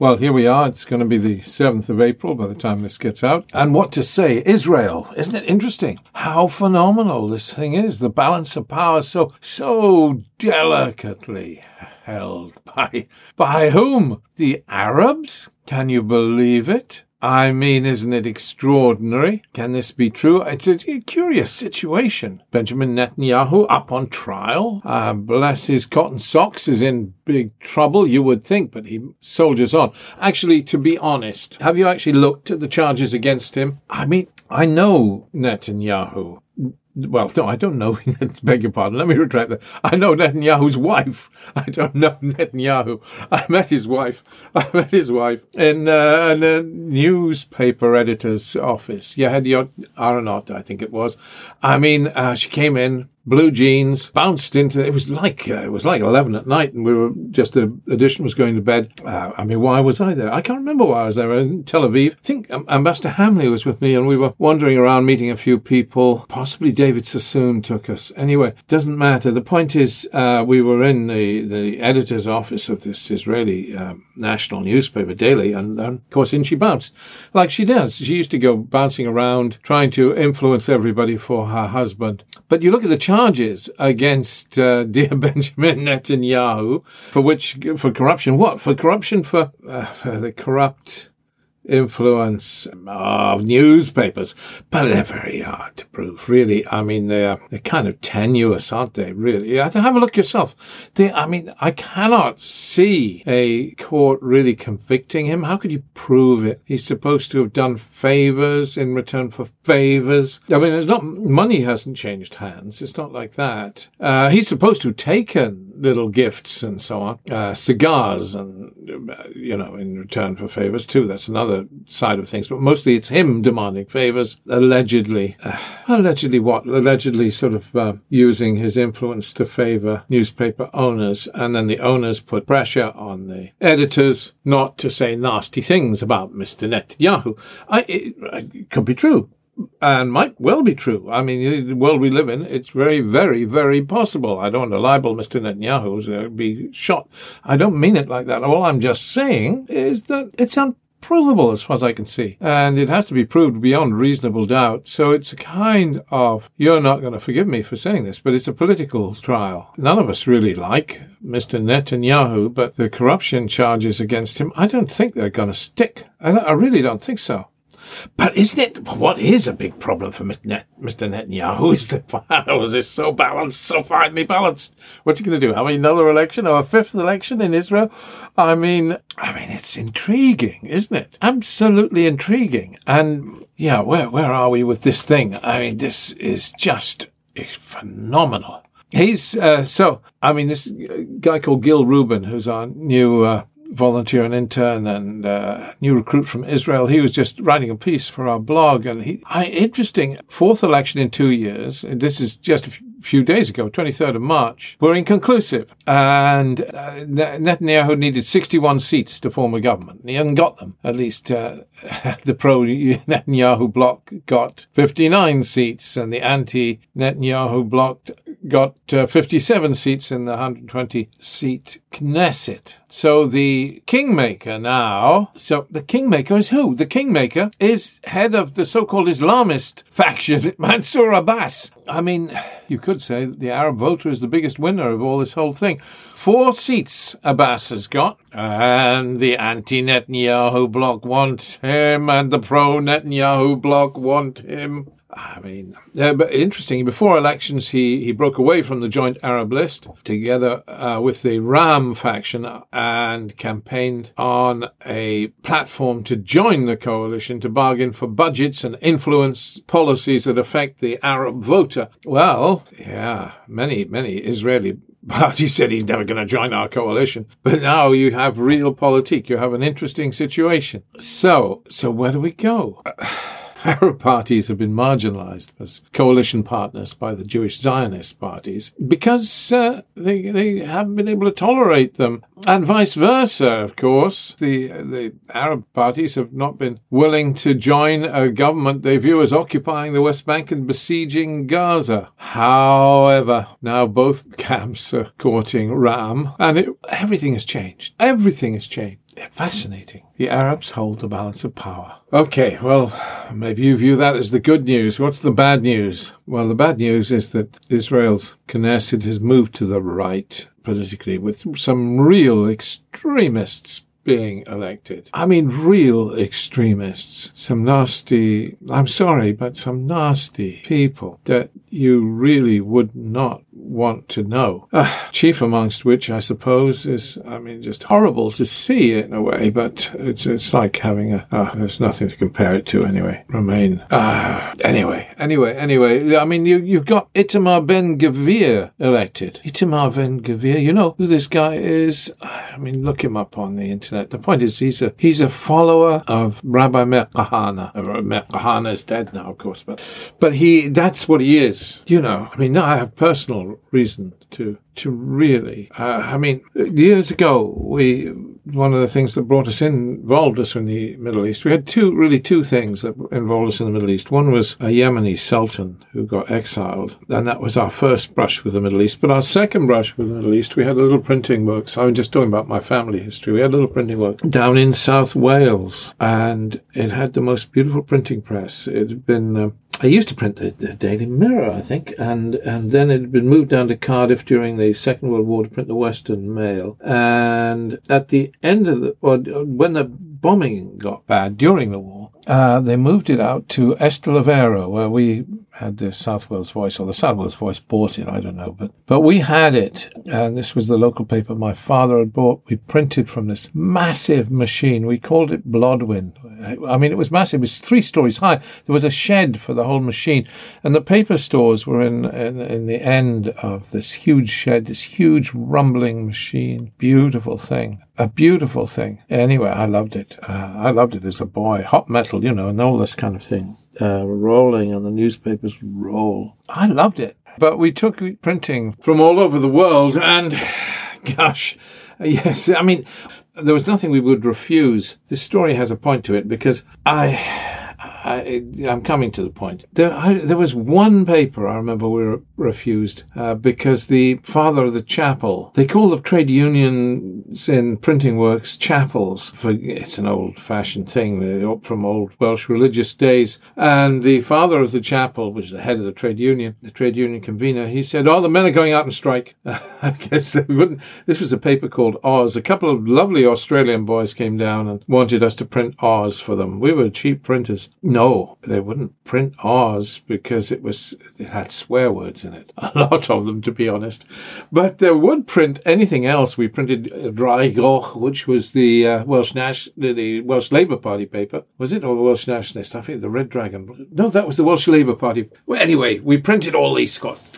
Well, here we are. It's going to be the 7th of April by the time this gets out. And what to say? Israel. Isn't it interesting how phenomenal this thing is? The balance of power so, so delicately held by, by whom? The Arabs? Can you believe it? I mean, isn't it extraordinary? Can this be true? It's a, curious situation. Benjamin Netanyahu up on trial. Uh, bless his cotton socks, is in big trouble, you would think, but he soldiers on. Actually, to be honest, have you actually looked at the charges against him? I mean, I know Netanyahu well, no, I don't know. Beg your pardon. Let me retract that. I know Netanyahu's wife. I don't know Netanyahu. I met his wife. I met his wife in, uh, in a newspaper editor's office. Yedioth Ahronoth, I think it was. I mean, uh, she came in, blue jeans, bounced into it was like uh, it was like eleven at night, and we were just the edition was going to bed. Uh, I mean, why was I there? I can't remember why I was there. In Tel Aviv, I think um, Ambassador Hamley was with me, and we were wandering around meeting a few people. Possibly David Sassoon took us. Anyway, doesn't matter. The point is, uh, we were in the the editor's office of this Israeli um, national newspaper, Daily, and, of course, in she bounced like she does. She used to go bouncing around trying to influence everybody for her husband. But you look at the charges against uh, dear Benjamin Netanyahu, for which for corruption. What for corruption? For, uh, for the corrupt influence of newspapers, but they're very hard to prove, really. I mean, they're, they're kind of tenuous, aren't they, really? You have to have a look yourself. They, I mean, I cannot see a court really convicting him. How could you prove it? He's supposed to have done favors in return for favors. I mean, it's not, money hasn't changed hands. It's not like that. Uh, he's supposed to have taken little gifts and so on, uh, cigars and, you know, in return for favors too. That's another side of things, but mostly it's him demanding favors, allegedly. Uh, allegedly what? Allegedly sort of uh, using his influence to favor newspaper owners, and then the owners put pressure on the editors not to say nasty things about Mr. Netanyahu. I, it, it could be true and might well be true. I mean, the world we live in, it's very, very, very possible. I don't want to libel Mr. Netanyahu to be shot. I don't mean it like that. All I'm just saying is that it's unprovable as far as I can see. And it has to be proved beyond reasonable doubt. So it's a kind of, you're not going to forgive me for saying this, but it's a political trial. None of us really like Mr. Netanyahu, but the corruption charges against him, I don't think they're going to stick. I, I really don't think so. But isn't it what is a big problem for Mr. Netanyahu is the was this so balanced, so finely balanced. What's he going to do? Have another election or a fifth election in Israel? I mean, I mean, it's intriguing, isn't it? Absolutely intriguing. And yeah, where where are we with this thing? I mean, this is just phenomenal. He's uh, so. I mean, this guy called Gil Rubin, who's our new uh, volunteer and intern and uh, new recruit from Israel. He was just writing a piece for our blog, and he, I, interesting, fourth election in two years. This is just a few days ago, 23rd of March, were inconclusive, and uh, Netanyahu needed 61 seats to form a government. He hadn't got them. At least uh, the pro Netanyahu bloc got 59 seats, and the anti Netanyahu bloc got uh, 57 seats in the 120 seat Knesset. So the kingmaker now, so the kingmaker is who? The kingmaker is head of the so called Islamist faction, Mansour Abbas. I mean, you could say the Arab voter is the biggest winner of all this whole thing. Four seats Abbas has got, and the anti Netanyahu bloc want him, and the pro Netanyahu bloc want him. I mean, yeah, but interesting. Before elections, he, he broke away from the joint Arab list together uh, with the Ram faction and campaigned on a platform to join the coalition to bargain for budgets and influence policies that affect the Arab voter. Well, yeah, many, many Israeli parties said he's never going to join our coalition. But now you have realpolitik. You have an interesting situation. So, so where do we go? Arab parties have been marginalized as coalition partners by the Jewish Zionist parties because uh, they, they haven't been able to tolerate them. And vice versa, of course. The, the Arab parties have not been willing to join a government they view as occupying the West Bank and besieging Gaza. However, now both camps are courting Ram, and it, everything has changed. Everything has changed. Fascinating. The Arabs hold the balance of power. Okay, well, maybe you view that as the good news. What's the bad news? Well, the bad news is that Israel's Knesset has moved to the right politically with some real extremists being elected. I mean, real extremists. Some nasty, I'm sorry, but some nasty people that you really would not want to know. Uh, chief amongst which, I suppose, is, I mean, just horrible to see in a way, but it's it's like having a, uh, there's nothing to compare it to anyway. Remain. Uh, anyway, anyway, anyway, I mean, you, you've got Itamar Ben Gvir elected. Itamar Ben Gvir, you know who this guy is? I mean, look him up on the internet. The point is, he's a, he's a follower of Rabbi Meir Kahane. Uh, Meir Kahane is dead now, of course, but, but he, that's what he is. You know, I mean, I have personal reason to to really. Uh, I mean, years ago, we one of the things that brought us in, involved us in the Middle East. We had two, really two things that involved us in the Middle East. One was a Yemeni sultan who got exiled, and that was our first brush with the Middle East. But our second brush with the Middle East, we had a little printing work. So I'm just talking about my family history. We had a little printing work down in South Wales, and it had the most beautiful printing press. It had been uh, I used to print the, the, Daily Mirror, I think, and and then it had been moved down to Cardiff during the Second World War to print the Western Mail. And at the end of the, or when the bombing got bad during the war, uh, they moved it out to Ystalyfera, where we had the South Wales Voice, or the South Wales Voice bought it, I don't know, but but we had it, and this was the local paper my father had bought. We printed from this massive machine. We called it Blodwyn. I mean, it was massive. It was three stories high. There was a shed for the whole machine, and the paper stores were in in, in the end of this huge shed, this huge rumbling machine. Beautiful thing, a beautiful thing. Anyway, I loved it. Uh, I loved it as a boy. Hot metal, you know, and all this kind of thing uh, rolling and the newspapers roll. I loved it. But we took printing from all over the world and gosh, yes, I mean, there was nothing we would refuse. This story has a point to it because I I, am coming to the point. There, I, there, was one paper I remember we re- refused uh, because the father of the chapel, they call the trade unions in printing works chapels. For, it's an old fashioned thing from old Welsh religious days. And the father of the chapel, which is the head of the trade union, the trade union convener, he said, Oh, the men are going out on strike. I guess they wouldn't. This was a paper called Oz. A couple of lovely Australian boys came down and wanted us to print Oz for them. We were cheap printers. No, they wouldn't print Oz because it was it had swear words in it. A lot of them, to be honest. But they would print anything else. We printed Draigor, which was the uh, Welsh Nash, the Welsh Labour Party paper. Was it or the Welsh Nationalist? I think the Red Dragon. No, that was the Welsh Labour Party. Well, anyway, we printed all these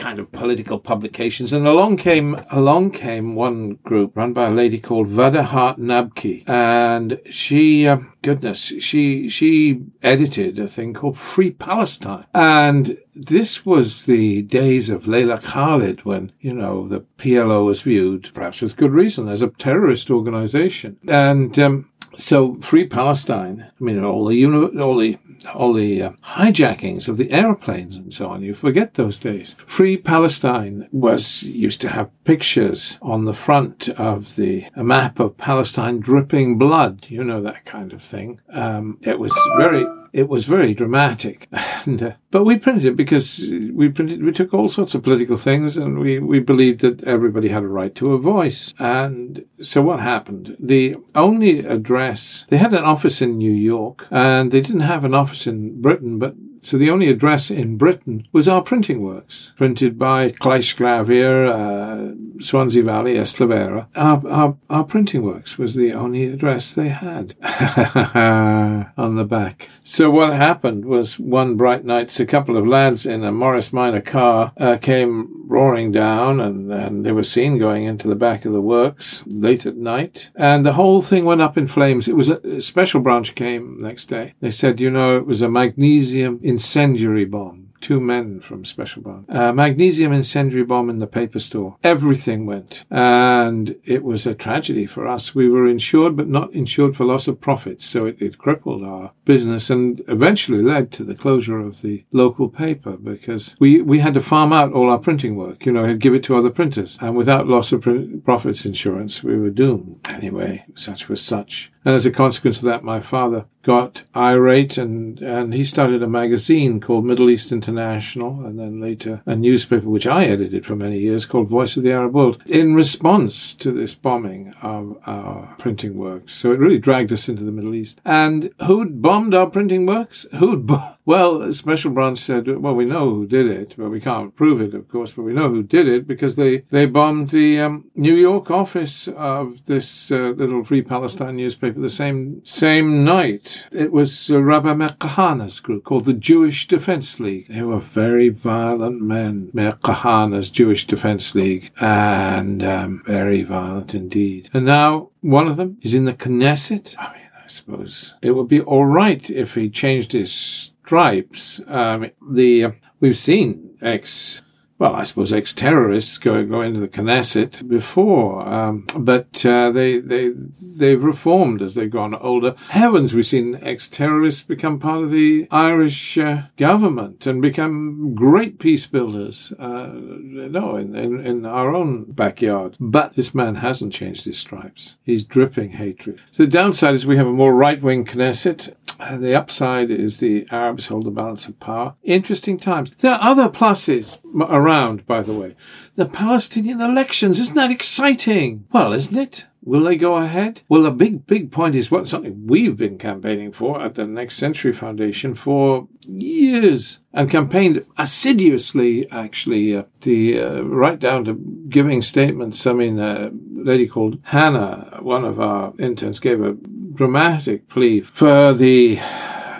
kind of political publications, and along came along came one group run by a lady called Vada Hart Nabke, and she. Uh, goodness, she she edited a thing called Free Palestine, and this was the days of Leila Khalid when you know the PLO was viewed, perhaps with good reason, as a terrorist organization, and um, so Free Palestine. I mean, all the all the all the uh, hijackings of the airplanes and so on. You forget those days. Free Palestine was used to have pictures on the front of the a map of Palestine dripping blood. You know that kind of thing. Um, it was very it was very dramatic. And, uh, but we printed it because we printed, we took all sorts of political things and we, we believed that everybody had a right to a voice. And so what happened? The only address, they had an office in New York and they didn't have an office in Britain, but so the only address in Britain was our printing works, printed by Claishglavier, uh, Swansea Valley, Ystalyfera. Our, our, our printing works was the only address they had on the back. So what happened was one bright night, a couple of lads in a Morris Minor car uh, came roaring down and, and they were seen going into the back of the works late at night. And the whole thing went up in flames. It was a, a special branch came next day. They said, you know, it was a magnesium incendiary bomb two men from Special Branch. Uh, magnesium incendiary bomb in the paper store. Everything went. And it was a tragedy for us. We were insured, but not insured for loss of profits. So it, it crippled our business and eventually led to the closure of the local paper because we, we had to farm out all our printing work, you know, and give it to other printers. And without loss of profits insurance, we were doomed. Anyway, such was such. And as a consequence of that, my father got irate and, and he started a magazine called Middle East International and then later a newspaper which I edited for many years called Voice of the Arab World in response to this bombing of our printing works. So it really dragged us into the Middle East. And who'd bombed our printing works? Who'd well, Special Branch said, well, we know who did it, but we can't prove it, of course, but we know who did it because they, they bombed the um, New York office of this uh, little Free Palestine newspaper the same same night. It was uh, Rabbi Meir Kahane's group called the Jewish Defense League. They were very violent men, Meir Kahane's Jewish Defense League, and um, very violent indeed. And now one of them is in the Knesset. I mean, I suppose it would be all right if he changed his stripes. Um, the we've seen ex well, I suppose ex-terrorists go go into the Knesset before, um, but uh, they they they've reformed as they've gone older. Heavens, we've seen ex-terrorists become part of the Irish uh, government and become great peace builders. Uh, no, in, in in our own backyard. But this man hasn't changed his stripes. He's dripping hatred. So the downside is we have a more right-wing Knesset. Uh, the upside is the Arabs hold the balance of power. Interesting times. There are other pluses around by the way. The Palestinian elections, isn't that exciting? Well, isn't it? Will they go ahead? Well, the big, big point is what something we've been campaigning for at the Next Century Foundation for years and campaigned assiduously, actually, uh, the uh, right down to giving statements. I mean, a lady called Hannah, one of our interns, gave a dramatic plea for the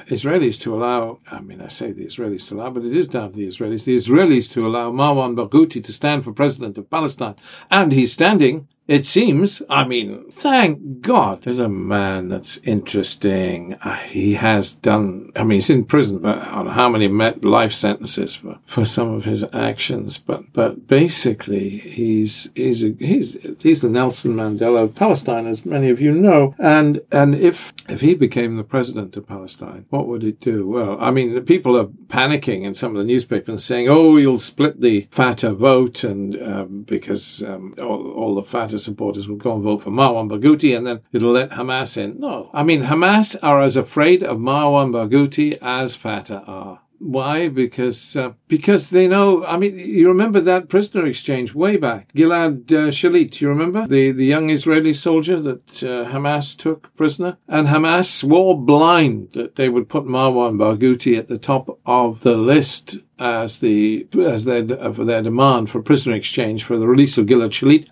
Israelis to allow, I mean, I say the Israelis to allow, but it is down to the Israelis, the Israelis to allow Marwan Barghouti to stand for president of Palestine. And he's standing it seems, I mean, thank God, there's a man that's interesting. Uh, he has done, I mean, he's in prison but on how many met life sentences for, for some of his actions, but, but basically he's, he's, a, he's, he's the Nelson Mandela of Palestine, as many of you know. And, and if, if he became the president of Palestine, what would it do? Well, I mean, people are panicking in some of the newspapers saying, oh, you'll split the Fatah vote and, um, because, um, all, all the Fatah supporters will go and vote for Marwan Barghouti and then it'll let Hamas in. No. I mean, Hamas are as afraid of Marwan Barghouti as Fatah are. Why? Because uh, because they know. I mean, you remember that prisoner exchange way back, Gilad uh, Shalit. You remember the the young Israeli soldier that uh, Hamas took prisoner, and Hamas swore blind that they would put Marwan Barghouti at the top of the list as the as their for their demand for prisoner exchange for the release of Gilad Shalit.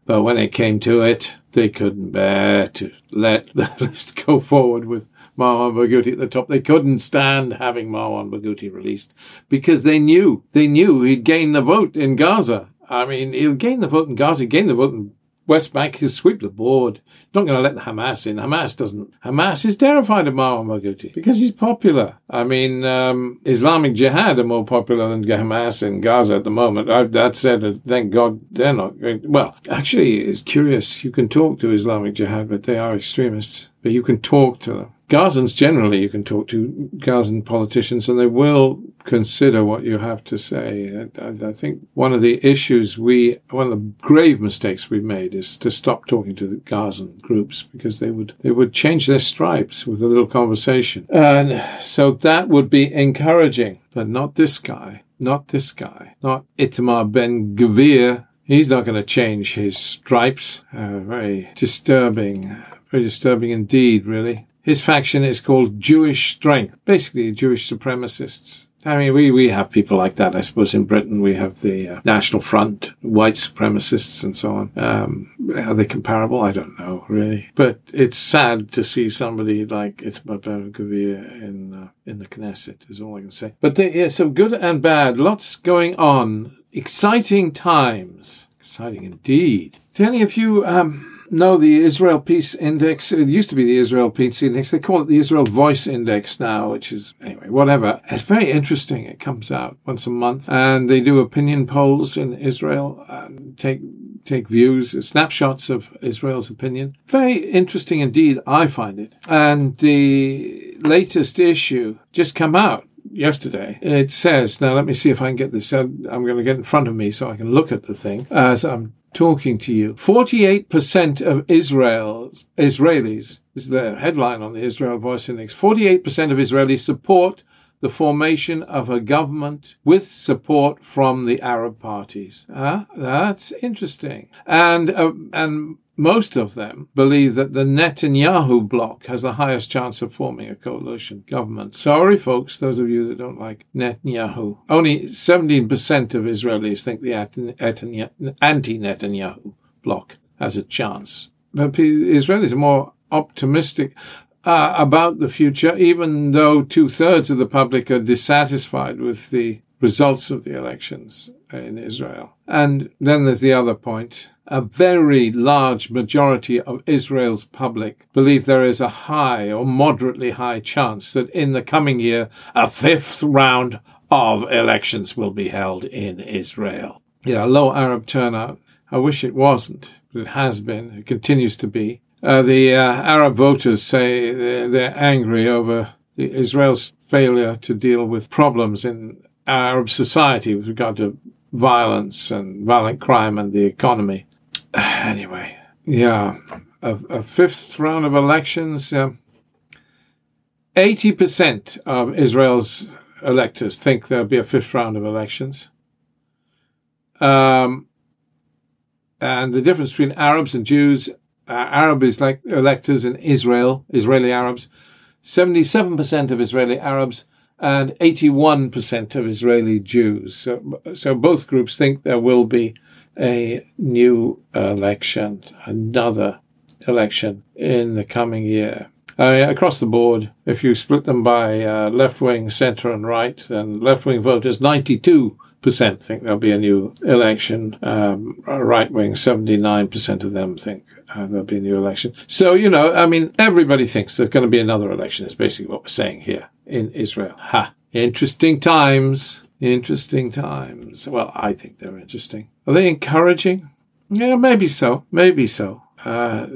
but when it came to it, they couldn't bear to let the list go forward with Marwan Barghouti at the top. They couldn't stand having Marwan Barghouti released because they knew, they knew he'd gain the vote in Gaza. I mean, he'll gain the vote in Gaza, he'll gain the vote in West Bank, he'll sweep the board. Not going to let the Hamas in. Hamas doesn't. Hamas is terrified of Marwan Barghouti because he's popular. I mean, um, Islamic Jihad are more popular than Hamas in Gaza at the moment. I, that said, thank God they're not. Well, actually, it's curious. You can talk to Islamic Jihad, but they are extremists. But you can talk to them. Gazans generally you can talk to Gazan politicians and they will consider what you have to say. I, I, think one of the issues we, one of the grave mistakes we've made is to stop talking to the Gazan groups because they would, they would change their stripes with a little conversation. And so that would be encouraging, but not this guy, not this guy, not Itamar Ben Gvir. He's not going to change his stripes. Uh, very disturbing, very disturbing indeed, really. His faction is called Jewish Strength, basically Jewish supremacists. I mean, we, we have people like that. I suppose in Britain we have the uh, National Front, white supremacists, and so on. Um, are they comparable? I don't know, really. But it's sad to see somebody like Itamar Ben-Gvir in uh, in the Knesset. Is all I can say. But there, yeah, so good and bad. Lots going on. Exciting times. Exciting indeed. Any of you um, no, the Israel Peace Index. It used to be the Israel Peace Index. They call it the Israel Voice Index now, which is anyway, whatever. It's very interesting. It comes out once a month, and they do opinion polls in Israel and take take views, snapshots of Israel's opinion. Very interesting indeed, I find it. And the latest issue just come out yesterday. It says, now let me see if I can get this. I'm going to get in front of me so I can look at the thing as I'm talking to you. 48% of Israel's Israelis this is the headline on the Israel Voice Index. 48% of Israelis support the formation of a government with support from the Arab parties. Ah, that's interesting. And uh, and most of them believe that the Netanyahu bloc has the highest chance of forming a coalition government. Sorry, folks, those of you that don't like Netanyahu. Only 17% of Israelis think the anti Netanyahu bloc has a chance. But Israelis are more optimistic uh, about the future, even though two thirds of the public are dissatisfied with the results of the elections in Israel. And then there's the other point. A very large majority of Israel's public believe there is a high or moderately high chance that in the coming year, a fifth round of elections will be held in Israel. Yeah, low Arab turnout. I wish it wasn't, but it has been. It continues to be. Uh, the uh, Arab voters say they're, they're angry over Israel's failure to deal with problems in Arab society with regard to violence and violent crime and the economy. Anyway, yeah, a, a fifth round of elections. Eighty percent of Israel's electors think there'll be a fifth round of elections. Um, and the difference between Arabs and Jews uh, Arab is like electors in Israel, Israeli Arabs, 77% of Israeli Arabs and 81% of Israeli Jews. So, so both groups think there will be a new election, another election in the coming year. Across the board, if you split them by uh, left wing, centre, and right, then left wing voters, 92 percent think there'll be a new election. Um, right wing, 79% of them think uh, there'll be a new election. So, you know, I mean, everybody thinks there's going to be another election, is basically what we're saying here in Israel. Ha! Interesting times. Interesting times. Well, I think they're interesting. Are they encouraging? Yeah, maybe so. Maybe so. Uh,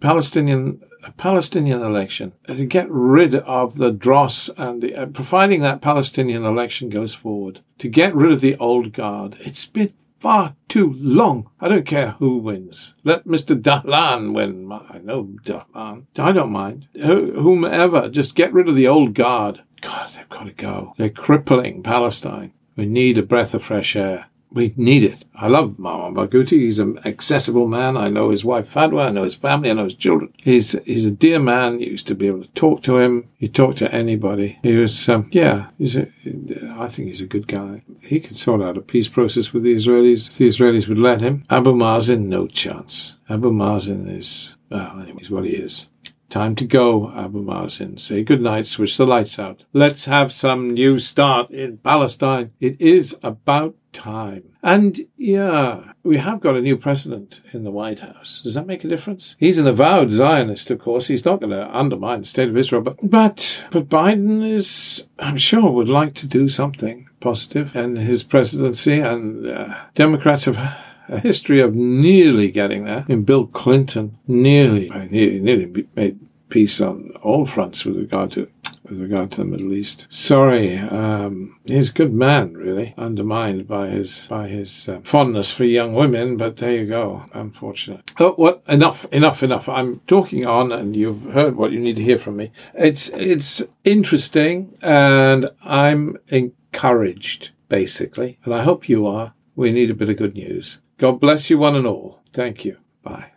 Palestinian a Palestinian election to get rid of the dross and the, uh, providing that Palestinian election goes forward to get rid of the old guard. It's been far too long. I don't care who wins. Let Mr. Dahlan win. I know Dahlan. I don't mind. whomever. Just get rid of the old guard. God, they've got to go. They're crippling Palestine. We need a breath of fresh air we need it. I love Marwan Barghouti. He's an accessible man. I know his wife Fadwa. I know his family. I know his children. He's he's a dear man. You used to be able to talk to him. You talk to anybody. He was, um, yeah. He's a, I think he's a good guy. He could sort out a peace process with the Israelis if the Israelis would let him. Abu Mazen, no chance. Abu Mazen is, well, anyways, what he is. Time to go, Abu Mazen. Say good night, switch the lights out. Let's have some new start in Palestine. It is about time. And yeah, we have got a new president in the White House. Does that make a difference? He's an avowed Zionist, of course. He's not going to undermine the state of Israel, but but but Biden is, I'm sure, would like to do something positive in his presidency, and uh, Democrats have a history of nearly getting there. In Bill Clinton, nearly, nearly, nearly made peace on all fronts with regard to with regard to the Middle East. Sorry, um, he's a good man, really, undermined by his by his uh, fondness for young women. But there you go. Unfortunate. Oh, what? Enough, enough, enough. I'm talking on, and you've heard what you need to hear from me. It's it's interesting, and I'm encouraged, basically, and I hope you are. We need a bit of good news. God bless you one and all. Thank you. Bye.